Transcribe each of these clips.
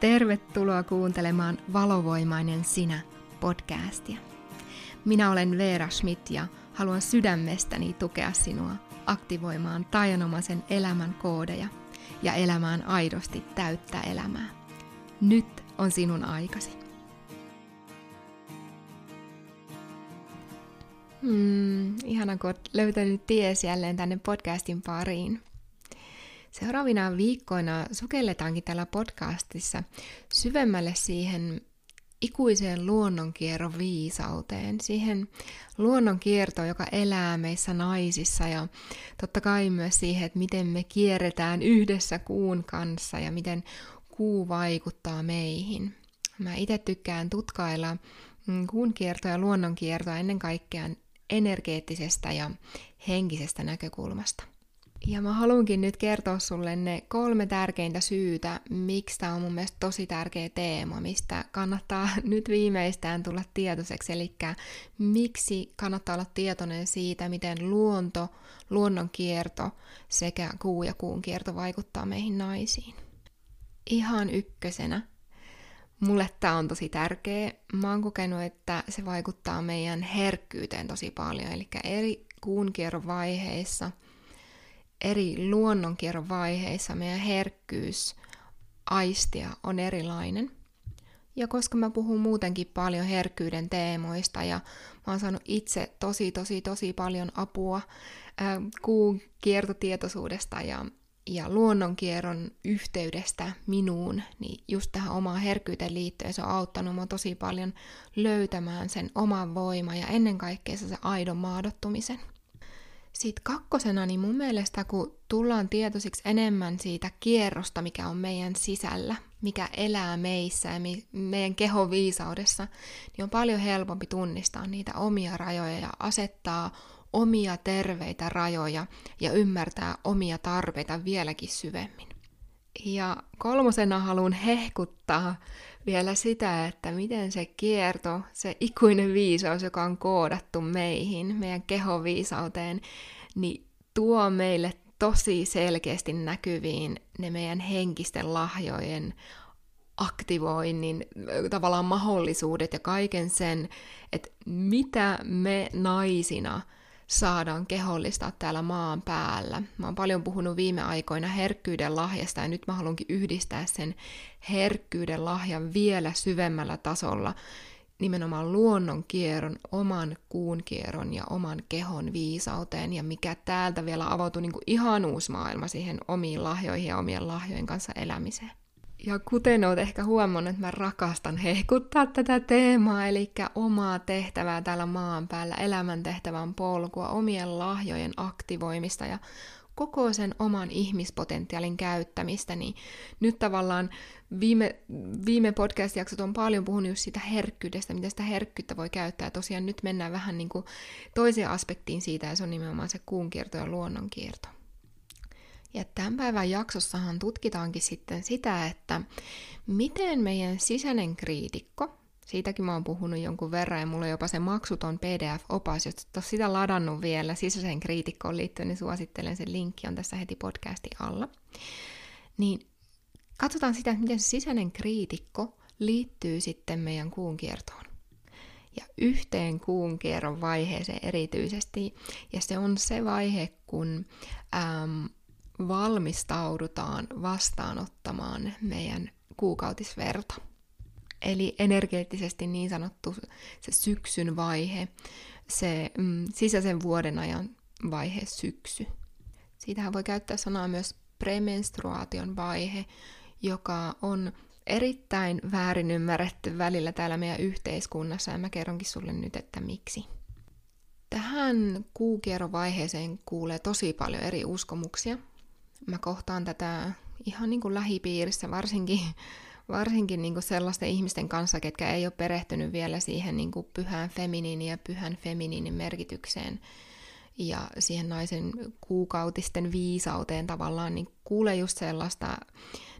Tervetuloa kuuntelemaan Valovoimainen sinä podcastia. Minä olen Veera Schmidt ja haluan sydämestäni tukea sinua aktivoimaan tajanomaisen elämän koodeja ja elämään aidosti täyttä elämää. Nyt on sinun aikasi. Hmm, ihana, kun olet löytänyt ties jälleen tänne podcastin pariin. Seuraavina viikkoina sukelletaankin tällä podcastissa syvemmälle siihen ikuiseen luonnonkierron viisauteen, siihen luonnonkiertoon, joka elää meissä naisissa ja totta kai myös siihen, että miten me kierretään yhdessä kuun kanssa ja miten kuu vaikuttaa meihin. Mä itse tykkään tutkailla mm, kuun kiertoa ja luonnonkiertoa ennen kaikkea energeettisestä ja henkisestä näkökulmasta. Ja mä haluankin nyt kertoa sulle ne kolme tärkeintä syytä, miksi tämä on mun mielestä tosi tärkeä teema, mistä kannattaa nyt viimeistään tulla tietoiseksi. Eli miksi kannattaa olla tietoinen siitä, miten luonto, luonnon kierto sekä kuu ja kuun kierto vaikuttaa meihin naisiin. Ihan ykkösenä. Mulle tämä on tosi tärkeä. Mä oon kokenut, että se vaikuttaa meidän herkkyyteen tosi paljon. Eli eri kuun kierron vaiheissa – eri luonnonkierron vaiheissa meidän herkkyys aistia on erilainen. Ja koska mä puhun muutenkin paljon herkkyyden teemoista ja mä oon saanut itse tosi tosi tosi paljon apua ää, kuun kiertotietoisuudesta ja, ja luonnonkierron yhteydestä minuun, niin just tähän omaan herkkyyteen liittyen se on auttanut mua tosi paljon löytämään sen oman voiman ja ennen kaikkea se aidon maadottumisen. Sitten kakkosena, niin mun mielestä kun tullaan tietoisiksi enemmän siitä kierrosta, mikä on meidän sisällä, mikä elää meissä ja meidän kehon viisaudessa, niin on paljon helpompi tunnistaa niitä omia rajoja ja asettaa omia terveitä rajoja ja ymmärtää omia tarpeita vieläkin syvemmin. Ja kolmosena haluan hehkuttaa vielä sitä, että miten se kierto, se ikuinen viisaus, joka on koodattu meihin, meidän kehoviisauteen, niin tuo meille tosi selkeästi näkyviin ne meidän henkisten lahjojen aktivoinnin tavallaan mahdollisuudet ja kaiken sen, että mitä me naisina – saadaan kehollistaa täällä maan päällä. Mä oon paljon puhunut viime aikoina herkkyyden lahjasta ja nyt mä haluankin yhdistää sen herkkyyden lahjan vielä syvemmällä tasolla nimenomaan luonnon kierron, oman kuun kierron ja oman kehon viisauteen ja mikä täältä vielä avautui niin kuin ihan uusi maailma siihen omiin lahjoihin ja omien lahjojen kanssa elämiseen. Ja kuten olet ehkä huomannut, että mä rakastan hehkuttaa tätä teemaa, eli omaa tehtävää täällä maan päällä, elämäntehtävän polkua, omien lahjojen aktivoimista ja koko sen oman ihmispotentiaalin käyttämistä, niin nyt tavallaan viime, viime podcast-jaksot on paljon puhunut just siitä herkkyydestä, miten sitä herkkyyttä voi käyttää. Tosiaan nyt mennään vähän niin kuin toiseen aspektiin siitä, ja se on nimenomaan se kuunkierto ja luonnonkierto. Ja tämän päivän jaksossahan tutkitaankin sitten sitä, että miten meidän sisäinen kriitikko, siitäkin mä oon puhunut jonkun verran ja mulla on jopa se maksuton PDF-opas, jos et sitä ladannut vielä sisäisen kriitikkoon liittyen, niin suosittelen sen linkki on tässä heti podcastin alla. Niin katsotaan sitä, että miten se sisäinen kriitikko liittyy sitten meidän kuun kiertoon. Ja yhteen kuun kierron vaiheeseen erityisesti. Ja se on se vaihe, kun äm, valmistaudutaan vastaanottamaan meidän kuukautisverta. Eli energeettisesti niin sanottu se syksyn vaihe, se mm, sisäisen vuoden ajan vaihe syksy. Siitähän voi käyttää sanaa myös premenstruaation vaihe, joka on erittäin väärin ymmärretty välillä täällä meidän yhteiskunnassa, ja mä kerronkin sulle nyt, että miksi. Tähän kuukierron vaiheeseen kuulee tosi paljon eri uskomuksia, mä kohtaan tätä ihan niin kuin lähipiirissä, varsinkin, varsinkin niin kuin sellaisten ihmisten kanssa, ketkä ei ole perehtynyt vielä siihen niin kuin pyhän feminiinin ja pyhän feminiinin merkitykseen ja siihen naisen kuukautisten viisauteen tavallaan, niin kuulee just sellaista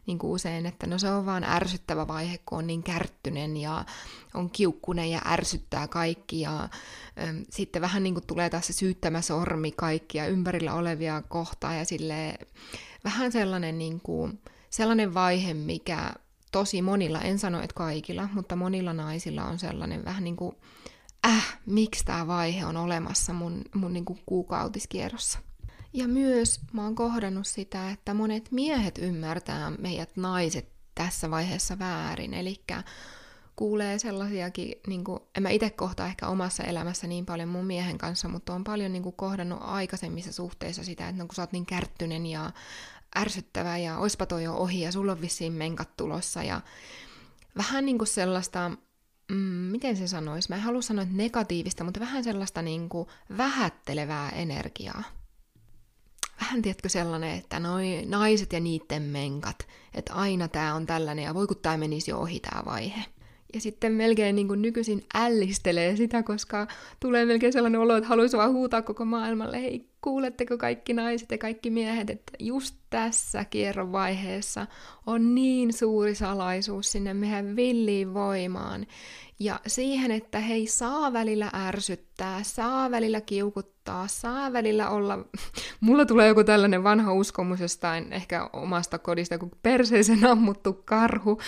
niin kuin usein, että no se on vaan ärsyttävä vaihe, kun on niin kärttynen ja on kiukkunen ja ärsyttää kaikki ja äm, sitten vähän niin kuin tulee taas se syyttämä sormi kaikkia ympärillä olevia kohtaa ja sille vähän sellainen, niin kuin, sellainen vaihe, mikä tosi monilla, en sano, että kaikilla, mutta monilla naisilla on sellainen vähän niin kuin, äh, miksi tämä vaihe on olemassa mun, mun niin kuin kuukautiskierrossa. Ja myös mä oon kohdannut sitä, että monet miehet ymmärtää meidät naiset tässä vaiheessa väärin. Eli kuulee sellaisiakin, niin kuin, en mä itse kohtaa ehkä omassa elämässä niin paljon mun miehen kanssa, mutta on paljon niin kuin, kohdannut aikaisemmissa suhteissa sitä, että no, kun sä oot niin kärttynen ja ärsyttävä ja oispa toi jo ohi ja sulla on vissiin menkat tulossa ja vähän niin kuin sellaista, mm, miten se sanoisi, mä en halua sanoa negatiivista, mutta vähän sellaista niin kuin vähättelevää energiaa. Vähän tiedätkö sellainen, että noi naiset ja niitten menkat, että aina tämä on tällainen ja voi kun tämä menisi jo ohi tämä vaihe. Ja sitten melkein niin kuin nykyisin ällistelee sitä, koska tulee melkein sellainen olo, että haluaisi vaan huutaa koko maailmalle, hei, kuuletteko kaikki naiset ja kaikki miehet, että just tässä kierron vaiheessa on niin suuri salaisuus sinne meidän villiin voimaan. Ja siihen, että hei, saa välillä ärsyttää, saa välillä kiukuttaa, saa välillä olla... Mulla tulee joku tällainen vanha uskomus jostain ehkä omasta kodista, kun perseisen ammuttu karhu,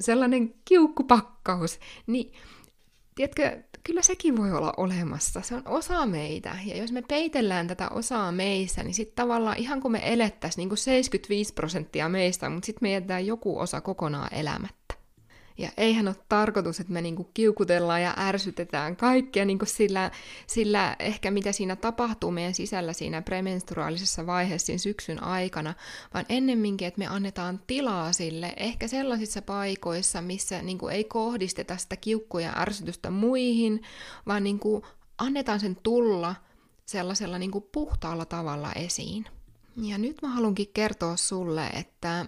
sellainen kiukkupakkaus. Niin, tiedätkö, kyllä sekin voi olla olemassa. Se on osa meitä. Ja jos me peitellään tätä osaa meissä, niin sitten tavallaan ihan kuin me elettäisiin niin kuin 75 prosenttia meistä, mutta sitten me jätetään joku osa kokonaan elämättä. Ja eihän ole tarkoitus, että me niinku kiukutellaan ja ärsytetään kaikkea niinku sillä, sillä ehkä mitä siinä tapahtuu meidän sisällä siinä premenstruaalisessa vaiheessa siinä syksyn aikana, vaan ennemminkin, että me annetaan tilaa sille ehkä sellaisissa paikoissa, missä niinku ei kohdisteta sitä kiukkuja ja ärsytystä muihin, vaan niinku annetaan sen tulla sellaisella niinku puhtaalla tavalla esiin. Ja nyt mä haluankin kertoa sulle, että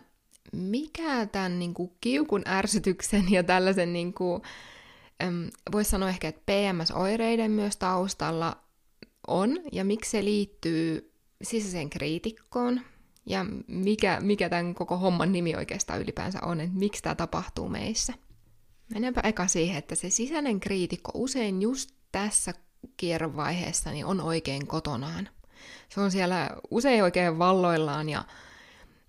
mikä tämän niin kuin, kiukun ärsytyksen ja tällaisen, niin kuin, voisi sanoa ehkä, että PMS-oireiden myös taustalla on, ja miksi se liittyy sisäiseen kriitikkoon, ja mikä, mikä tämän koko homman nimi oikeastaan ylipäänsä on, että miksi tämä tapahtuu meissä. Mennäänpä eka siihen, että se sisäinen kriitikko usein just tässä kierron vaiheessa niin on oikein kotonaan. Se on siellä usein oikein valloillaan ja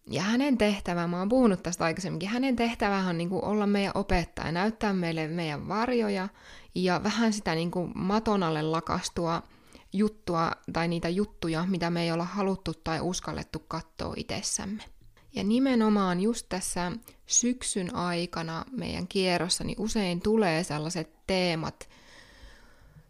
ja hänen tehtävä, mä oon puhunut tästä aikaisemminkin, hänen tehtävähän on niin kuin olla meidän opettaja, näyttää meille meidän varjoja ja vähän sitä niin kuin maton alle lakastua juttua tai niitä juttuja, mitä me ei olla haluttu tai uskallettu katsoa itsessämme. Ja nimenomaan just tässä syksyn aikana meidän kierrossa niin usein tulee sellaiset teemat,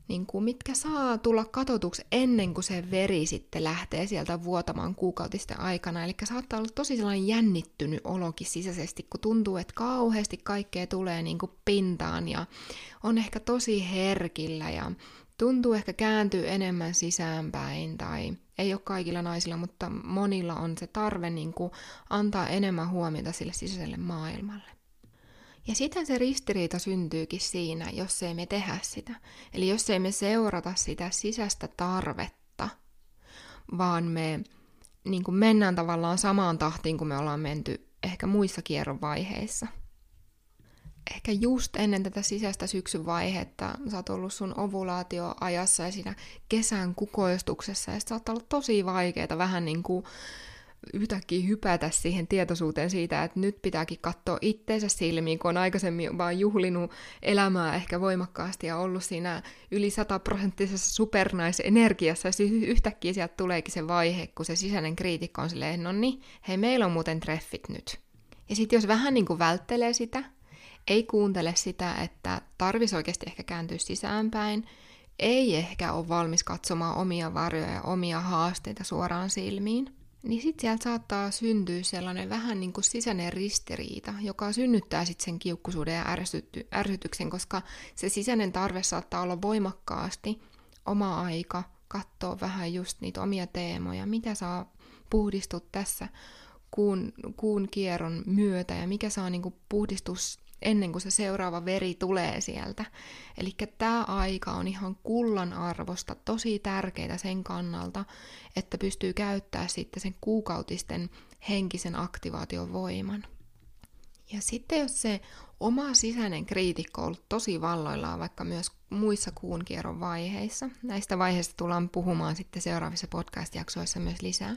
niin kuin, mitkä saa tulla katotuksi ennen kuin se veri sitten lähtee sieltä vuotamaan kuukautisten aikana. Eli saattaa olla tosi sellainen jännittynyt olokin sisäisesti, kun tuntuu, että kauheasti kaikkea tulee niin kuin pintaan ja on ehkä tosi herkillä ja tuntuu ehkä kääntyy enemmän sisäänpäin tai ei ole kaikilla naisilla, mutta monilla on se tarve niin kuin antaa enemmän huomiota sille sisäiselle maailmalle. Ja sitten se ristiriita syntyykin siinä, jos ei me tehdä sitä. Eli jos ei me seurata sitä sisäistä tarvetta, vaan me niin kuin mennään tavallaan samaan tahtiin kuin me ollaan menty ehkä muissa kierron vaiheissa. Ehkä just ennen tätä sisäistä syksyn vaihetta sä oot ollut sun ovulaatioajassa ja siinä kesän kukoistuksessa ja se saattaa olla tosi vaikeaa vähän niin kuin yhtäkkiä hypätä siihen tietoisuuteen siitä, että nyt pitääkin katsoa itteensä silmiin, kun on aikaisemmin vaan juhlinut elämää ehkä voimakkaasti ja ollut siinä yli sataprosenttisessa supernaisenergiassa, siis yhtäkkiä sieltä tuleekin se vaihe, kun se sisäinen kriitikko on silleen, no niin, hei, meillä on muuten treffit nyt. Ja sitten jos vähän niin kuin välttelee sitä, ei kuuntele sitä, että tarvisi oikeasti ehkä kääntyä sisäänpäin, ei ehkä ole valmis katsomaan omia varjoja ja omia haasteita suoraan silmiin, niin sitten sieltä saattaa syntyä sellainen vähän niin kuin sisäinen ristiriita, joka synnyttää sitten sen kiukkuisuuden ja ärsyty, ärsytyksen, koska se sisäinen tarve saattaa olla voimakkaasti oma aika katsoa vähän just niitä omia teemoja, mitä saa puhdistua tässä kuun, kuun kierron myötä ja mikä saa niin kuin puhdistus ennen kuin se seuraava veri tulee sieltä. Eli tämä aika on ihan kullan arvosta, tosi tärkeää sen kannalta, että pystyy käyttää sitten sen kuukautisten henkisen aktivaation voiman. Ja sitten jos se oma sisäinen kriitikko on ollut tosi valloillaan vaikka myös muissa kuun kierron vaiheissa, näistä vaiheista tullaan puhumaan sitten seuraavissa podcast-jaksoissa myös lisää.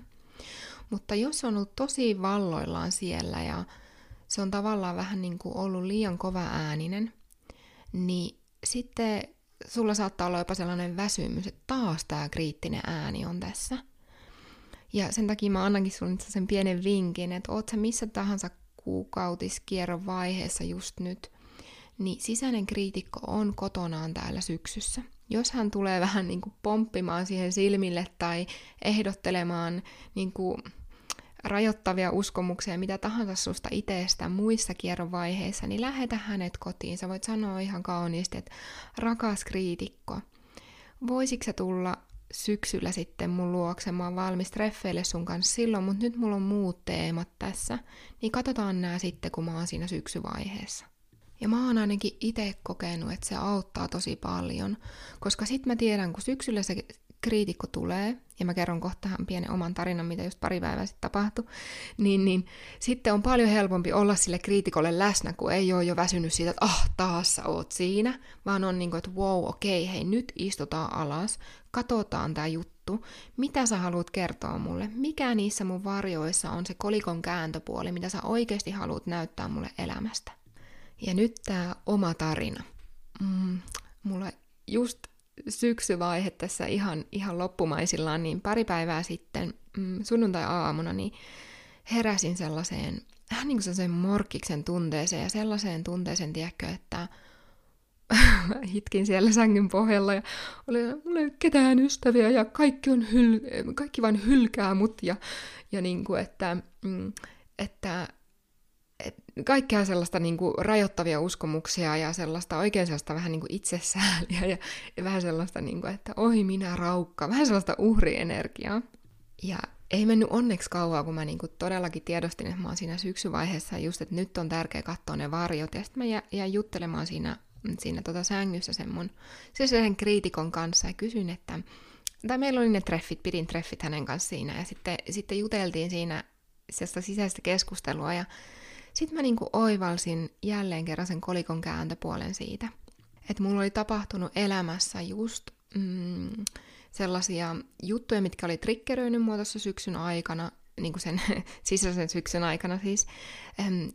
Mutta jos on ollut tosi valloillaan siellä ja se on tavallaan vähän niin kuin ollut liian kova ääninen, niin sitten sulla saattaa olla jopa sellainen väsymys, että taas tämä kriittinen ääni on tässä. Ja sen takia mä annankin sulle sen pienen vinkin, että oot sä missä tahansa kuukautiskierron vaiheessa just nyt, niin sisäinen kriitikko on kotonaan täällä syksyssä. Jos hän tulee vähän niin kuin pomppimaan siihen silmille tai ehdottelemaan niin kuin rajoittavia uskomuksia, mitä tahansa susta itsestä muissa kierron vaiheissa, niin lähetä hänet kotiin. Sä voit sanoa ihan kauniisti, että rakas kriitikko, voisitko sä tulla syksyllä sitten mun luokse, mä oon valmis treffeille sun kanssa silloin, mutta nyt mulla on muut teemat tässä, niin katsotaan nämä sitten, kun mä oon siinä syksyvaiheessa. Ja mä oon ainakin itse kokenut, että se auttaa tosi paljon, koska sit mä tiedän, kun syksyllä se kriitikko tulee, ja mä kerron kohta tähän pienen oman tarinan, mitä just pari päivää sitten tapahtui, niin, niin sitten on paljon helpompi olla sille kriitikolle läsnä, kun ei ole jo väsynyt siitä, että ah, taas sä oot siinä, vaan on niin kuin, että wow, okei, okay, hei, nyt istutaan alas, katsotaan tämä juttu, mitä sä haluat kertoa mulle, mikä niissä mun varjoissa on se kolikon kääntöpuoli, mitä sä oikeasti haluat näyttää mulle elämästä. Ja nyt tämä oma tarina. Mm, mulla just syksyvaihe tässä ihan, ihan loppumaisillaan, niin pari päivää sitten mm, sunnuntai-aamuna niin heräsin sellaiseen, vähän niin kuin sellaiseen tunteeseen ja sellaiseen tunteeseen, tiedätkö, että hitkin siellä sängyn pohjalla ja oli, mulla ei ole ketään ystäviä ja kaikki, on hyl- kaikki vain hylkää mut ja, ja niin kuin, että, mm, että kaikkea sellaista niin kuin rajoittavia uskomuksia ja sellaista oikein sellaista vähän niin kuin itsesääliä ja, ja vähän sellaista, niin kuin, että oi minä raukka, vähän sellaista uhrienergiaa. Ja ei mennyt onneksi kauaa, kun mä niin kuin todellakin tiedostin, että mä oon siinä syksyvaiheessa just, että nyt on tärkeä katsoa ne varjot. Ja sitten mä jäin juttelemaan siinä, siinä tota sängyssä sen mun siis sen kriitikon kanssa ja kysyin, että tai meillä oli ne treffit, pidin treffit hänen kanssa siinä ja sitten, sitten juteltiin siinä sisäistä keskustelua ja sitten mä niinku oivalsin jälleen kerran sen kolikon kääntöpuolen siitä, että mulla oli tapahtunut elämässä just mm, sellaisia juttuja, mitkä oli triggeröinyt mua tuossa syksyn aikana, niin kuin sen sisäisen syksyn aikana siis,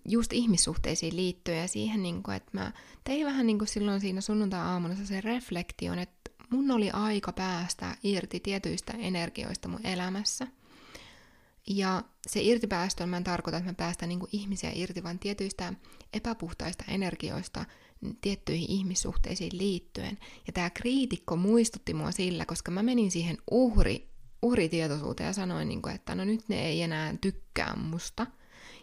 just ihmissuhteisiin liittyen ja siihen, niin kuin, että mä tein vähän niin kuin silloin siinä sunnuntai-aamuna sen reflektion, että mun oli aika päästä irti tietyistä energioista mun elämässä – ja se irtipäästö, mä en tarkoita, että mä päästän niin ihmisiä irti, vaan tietyistä epäpuhtaista energioista tiettyihin ihmissuhteisiin liittyen. Ja tämä kriitikko muistutti mua sillä, koska mä menin siihen uhri, uhritietoisuuteen ja sanoin, niin kuin, että no nyt ne ei enää tykkää musta.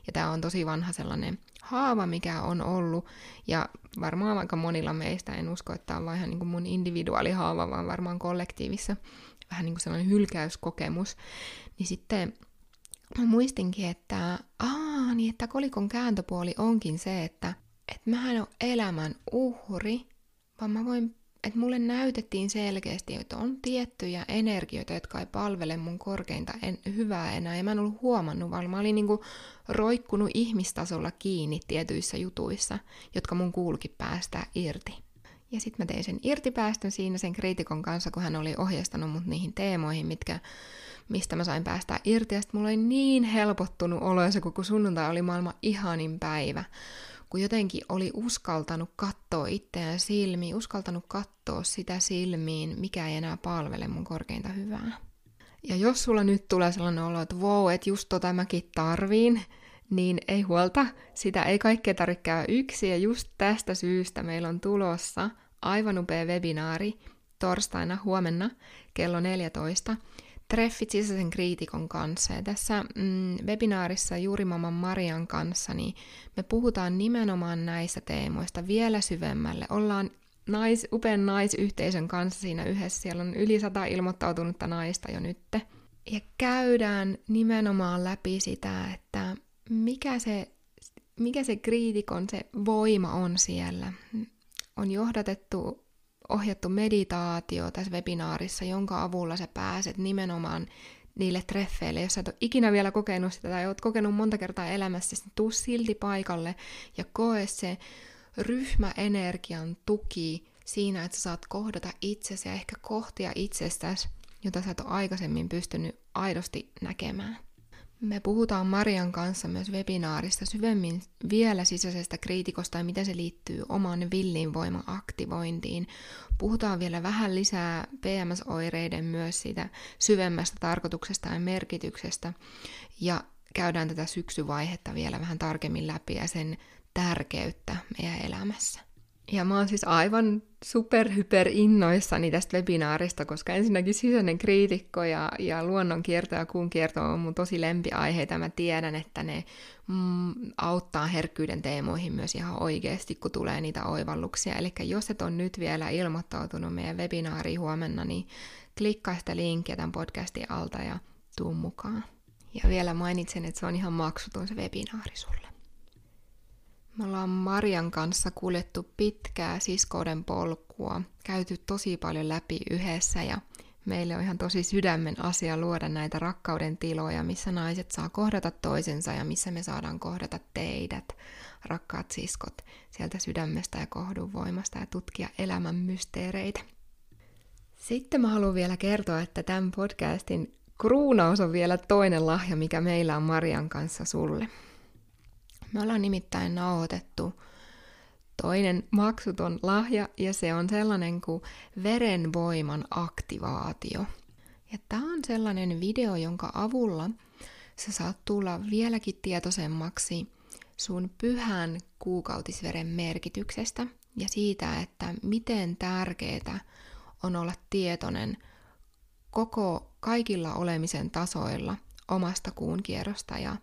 Ja tämä on tosi vanha sellainen haava, mikä on ollut. Ja varmaan vaikka monilla meistä, en usko, että tämä on ihan niin kuin mun individuaalihaava, vaan varmaan kollektiivissa vähän niin kuin sellainen hylkäyskokemus. Niin sitten mä muistinkin, että aa, niin että kolikon kääntöpuoli onkin se, että että mä en ole elämän uhri, vaan mä voin, että mulle näytettiin selkeästi, että on tiettyjä energioita, jotka ei palvele mun korkeinta en, hyvää enää, ja mä en ollut huomannut, vaan mä olin niinku roikkunut ihmistasolla kiinni tietyissä jutuissa, jotka mun kuulukin päästää irti. Ja sitten mä tein sen irtipäästön siinä sen kriitikon kanssa, kun hän oli ohjeistanut mut niihin teemoihin, mitkä mistä mä sain päästä irti. Ja sitten mulla oli niin helpottunut olo, se koko sunnuntai oli maailman ihanin päivä, kun jotenkin oli uskaltanut katsoa itseään silmiin, uskaltanut katsoa sitä silmiin, mikä ei enää palvele mun korkeinta hyvää. Ja jos sulla nyt tulee sellainen olo, että wow, että just tota mäkin tarviin, niin ei huolta, sitä ei kaikkea tarvitse käydä yksi, ja just tästä syystä meillä on tulossa aivan upea webinaari torstaina huomenna kello 14, treffit sisäisen kriitikon kanssa. Ja tässä mm, webinaarissa Juurimaman Marian kanssa niin me puhutaan nimenomaan näistä teemoista vielä syvemmälle. Ollaan nais, upean naisyhteisön kanssa siinä yhdessä. Siellä on yli sata ilmoittautunutta naista jo nytte. Ja käydään nimenomaan läpi sitä, että mikä se, mikä se kriitikon se voima on siellä. On johdatettu ohjattu meditaatio tässä webinaarissa, jonka avulla sä pääset nimenomaan niille treffeille. Jos sä et ole ikinä vielä kokenut sitä tai oot kokenut monta kertaa elämässä, niin tuu silti paikalle ja koe se ryhmäenergian tuki siinä, että sä saat kohdata itsesi ja ehkä kohtia itsestäsi, jota sä et ole aikaisemmin pystynyt aidosti näkemään. Me puhutaan Marian kanssa myös webinaarista syvemmin vielä sisäisestä kriitikosta ja miten se liittyy oman villin voiman aktivointiin. Puhutaan vielä vähän lisää PMS-oireiden myös siitä syvemmästä tarkoituksesta ja merkityksestä. Ja käydään tätä syksyvaihetta vielä vähän tarkemmin läpi ja sen tärkeyttä meidän elämässä. Ja mä oon siis aivan superhyper innoissani tästä webinaarista, koska ensinnäkin sisäinen kriitikko ja, ja luonnonkierto ja kuun kierto on mun tosi lempiaiheita. Mä tiedän, että ne mm, auttaa herkkyyden teemoihin myös ihan oikeasti, kun tulee niitä oivalluksia. Eli jos et on nyt vielä ilmoittautunut meidän webinaariin huomenna, niin klikkaa sitä linkkiä tämän podcastin alta ja tuu mukaan. Ja vielä mainitsen, että se on ihan maksuton se webinaari sulle. Me ollaan Marian kanssa kuljettu pitkää siskouden polkua, käyty tosi paljon läpi yhdessä ja meille on ihan tosi sydämen asia luoda näitä rakkauden tiloja, missä naiset saa kohdata toisensa ja missä me saadaan kohdata teidät, rakkaat siskot, sieltä sydämestä ja kohdunvoimasta ja tutkia elämän mysteereitä. Sitten mä haluan vielä kertoa, että tämän podcastin kruunaus on vielä toinen lahja, mikä meillä on Marian kanssa sulle. Me ollaan nimittäin nauhoitettu toinen maksuton lahja, ja se on sellainen kuin verenvoiman aktivaatio. Ja tämä on sellainen video, jonka avulla sä saat tulla vieläkin tietoisemmaksi sun pyhän kuukautisveren merkityksestä ja siitä, että miten tärkeää on olla tietoinen koko kaikilla olemisen tasoilla omasta kuun kierrosta ja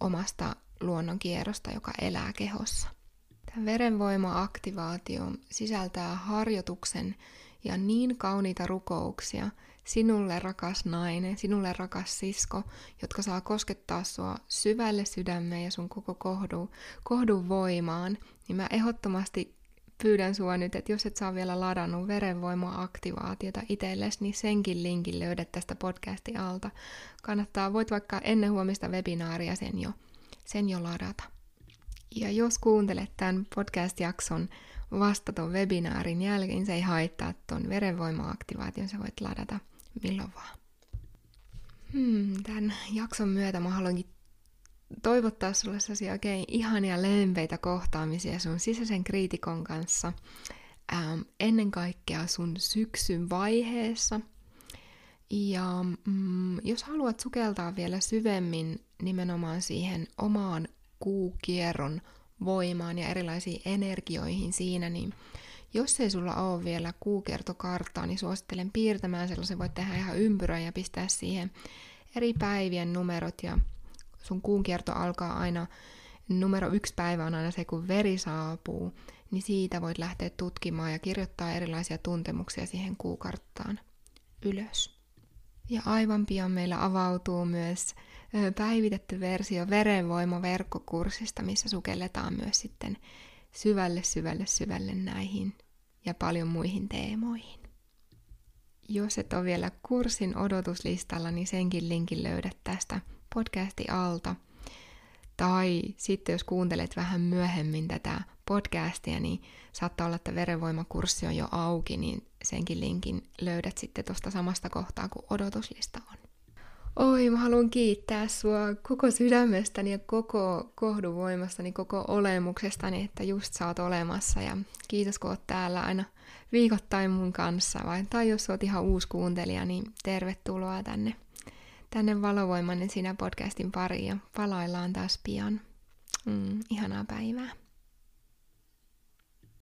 omasta luonnon kierrosta, joka elää kehossa. Tämä verenvoima-aktivaatio sisältää harjoituksen ja niin kauniita rukouksia sinulle rakas nainen, sinulle rakas sisko, jotka saa koskettaa sua syvälle sydämeen ja sun koko kohdu, kohdun voimaan, niin mä ehdottomasti pyydän sua nyt, että jos et saa vielä ladannut verenvoima-aktivaatiota itsellesi, niin senkin linkin löydät tästä podcastin alta. Kannattaa, voit vaikka ennen huomista webinaaria sen jo sen jo ladata. Ja jos kuuntelet tämän podcast-jakson vasta ton webinaarin jälkeen, se ei haittaa ton verenvoima-aktivaation, sä voit ladata milloin vaan. Hmm, tämän jakson myötä mä haluankin toivottaa sulle sellaisia oikein ihania lempeitä kohtaamisia sun sisäisen kriitikon kanssa. Ähm, ennen kaikkea sun syksyn vaiheessa – ja mm, jos haluat sukeltaa vielä syvemmin nimenomaan siihen omaan kuukierron voimaan ja erilaisiin energioihin siinä, niin jos ei sulla ole vielä kuukertokarttaa, niin suosittelen piirtämään sellaisen. Voit tehdä ihan ympyrän ja pistää siihen eri päivien numerot ja sun kuun kierto alkaa aina, numero yksi päivä on aina se, kun veri saapuu, niin siitä voit lähteä tutkimaan ja kirjoittaa erilaisia tuntemuksia siihen kuukarttaan ylös. Ja aivan pian meillä avautuu myös päivitetty versio verenvoimaverkkokurssista, missä sukelletaan myös sitten syvälle, syvälle, syvälle näihin ja paljon muihin teemoihin. Jos et ole vielä kurssin odotuslistalla, niin senkin linkin löydät tästä podcasti alta. Tai sitten jos kuuntelet vähän myöhemmin tätä podcastia, niin saattaa olla, että verenvoimakurssi on jo auki, niin senkin linkin löydät sitten tuosta samasta kohtaa, kun odotuslista on. Oi, mä haluan kiittää sua koko sydämestäni ja koko kohduvoimastani, koko olemuksestani, että just sä oot olemassa. Ja kiitos, kun oot täällä aina viikoittain mun kanssa. Vai, tai jos oot ihan uusi kuuntelija, niin tervetuloa tänne, tänne Valovoimainen sinä podcastin pariin ja palaillaan taas pian. Mm, ihanaa päivää.